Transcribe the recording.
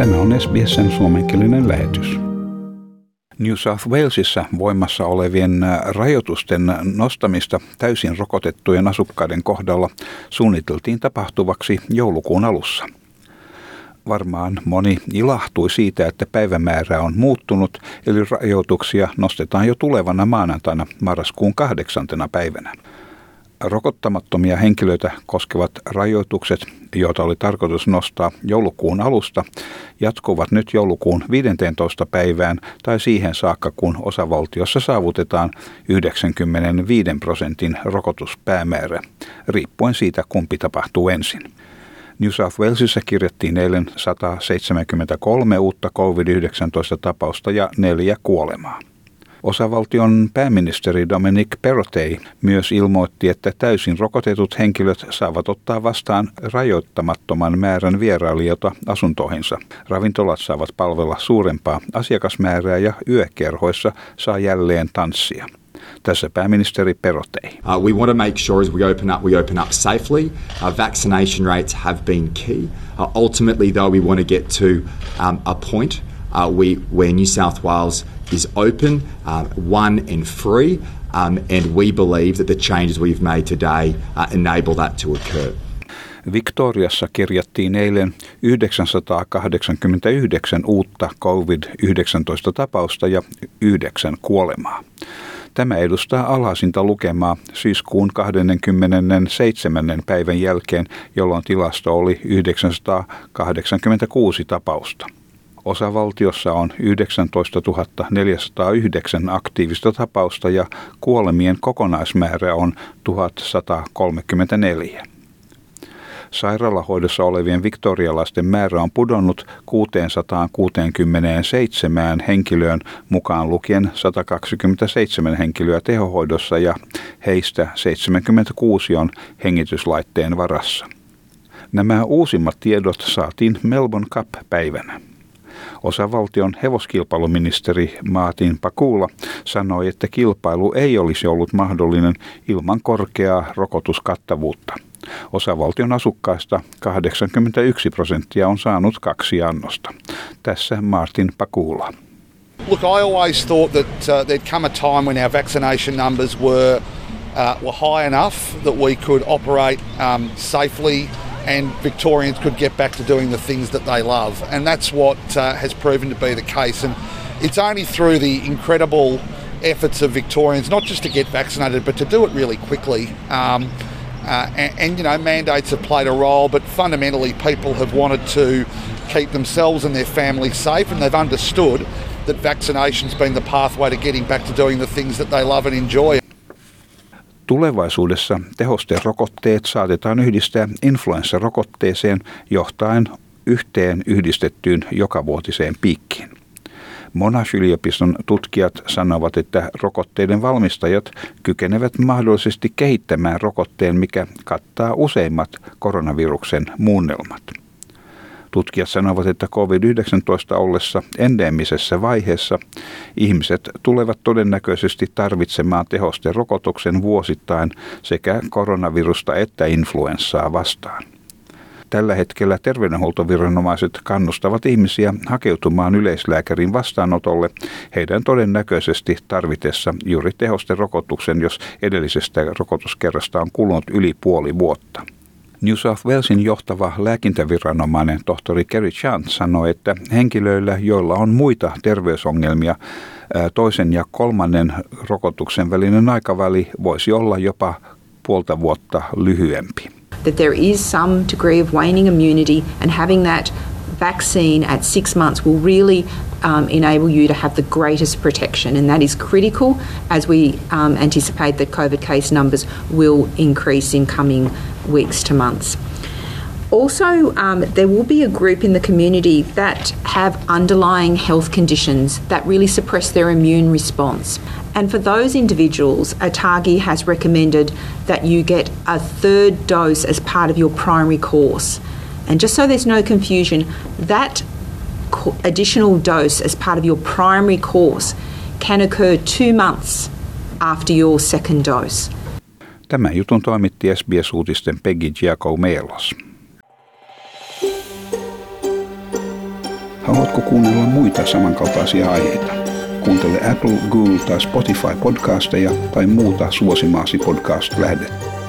Tämä on SBSn suomenkielinen lähetys. New South Walesissa voimassa olevien rajoitusten nostamista täysin rokotettujen asukkaiden kohdalla suunniteltiin tapahtuvaksi joulukuun alussa. Varmaan moni ilahtui siitä, että päivämäärä on muuttunut, eli rajoituksia nostetaan jo tulevana maanantaina marraskuun kahdeksantena päivänä. Rokottamattomia henkilöitä koskevat rajoitukset, joita oli tarkoitus nostaa joulukuun alusta, jatkuvat nyt joulukuun 15. päivään tai siihen saakka, kun osavaltiossa saavutetaan 95 prosentin rokotuspäämäärä, riippuen siitä, kumpi tapahtuu ensin. New South Walesissa kirjattiin eilen 173 uutta COVID-19-tapausta ja neljä kuolemaa. Osavaltion pääministeri Dominic Perrottet myös ilmoitti, että täysin rokotetut henkilöt saavat ottaa vastaan rajoittamattoman määrän vierailijoita asuntoihinsa. Ravintolat saavat palvella suurempaa asiakasmäärää ja yökerhoissa saa jälleen tanssia. Tässä pääministeri Perotei. Uh, we want to make sure as we open up, we open up safely. Uh, vaccination rates have been key. Uh, ultimately, though, we want to get to um, a point uh, we, where New South Wales is open, um, one and free, um, and we believe that the changes we've made today uh, enable that to occur. Victoriassa kirjattiin eilen 989 uutta COVID-19-tapausta ja yhdeksän kuolemaa. Tämä edustaa alhaisinta lukemaa syyskuun 27. päivän jälkeen, jolloin tilasto oli 986 tapausta. Osavaltiossa on 19 409 aktiivista tapausta ja kuolemien kokonaismäärä on 1134. Sairaalahoidossa olevien viktorialaisten määrä on pudonnut 667 henkilöön mukaan lukien 127 henkilöä tehohoidossa ja heistä 76 on hengityslaitteen varassa. Nämä uusimmat tiedot saatiin Melbourne Cup-päivänä. Osavaltion hevoskilpailuministeri Maatin Pakula sanoi, että kilpailu ei olisi ollut mahdollinen ilman korkeaa rokotuskattavuutta. Osavaltion asukkaista 81 prosenttia on saanut kaksi annosta. Tässä Martin Pakula. Look, I always thought that uh, there'd come a time when our vaccination numbers were uh, were high enough that we could operate um, safely and Victorians could get back to doing the things that they love. And that's what uh, has proven to be the case. And it's only through the incredible efforts of Victorians, not just to get vaccinated, but to do it really quickly. Um, uh, and, and, you know, mandates have played a role, but fundamentally, people have wanted to keep themselves and their families safe, and they've understood that vaccination's been the pathway to getting back to doing the things that they love and enjoy. Tulevaisuudessa tehosterokotteet saatetaan yhdistää influenssarokotteeseen johtaen yhteen yhdistettyyn jokavuotiseen piikkiin. Monash-yliopiston tutkijat sanovat, että rokotteiden valmistajat kykenevät mahdollisesti kehittämään rokotteen, mikä kattaa useimmat koronaviruksen muunnelmat. Tutkijat sanovat, että COVID-19 ollessa endeemisessä vaiheessa ihmiset tulevat todennäköisesti tarvitsemaan tehosten rokotuksen vuosittain sekä koronavirusta että influenssaa vastaan. Tällä hetkellä terveydenhuoltoviranomaiset kannustavat ihmisiä hakeutumaan yleislääkärin vastaanotolle heidän todennäköisesti tarvitessa juuri tehosten rokotuksen, jos edellisestä rokotuskerrasta on kulunut yli puoli vuotta. New South Walesin johtava lääkintäviranomainen tohtori Kerry Chant sanoi, että henkilöillä, joilla on muita terveysongelmia, toisen ja kolmannen rokotuksen välinen aikaväli voisi olla jopa puolta vuotta lyhyempi. That there is some degree of waning immunity and having that vaccine at six months will really um, enable you to have the greatest protection, and that is critical as we um, anticipate that COVID case numbers will increase in coming weeks to months. Also, um, there will be a group in the community that have underlying health conditions that really suppress their immune response. And for those individuals, ATAGI has recommended that you get a third dose as part of your primary course. And just so there's no confusion, that additional dose as part of your primary course can occur two months after your second dose. Tämä jutun toimitti SBS-uutisten Peggy Giacomelos. Haluatko kuunnella muita samankaltaisia aiheita? Kuuntele Apple, Google tai Spotify podcasteja tai muuta suosimaasi podcast-lähdettä.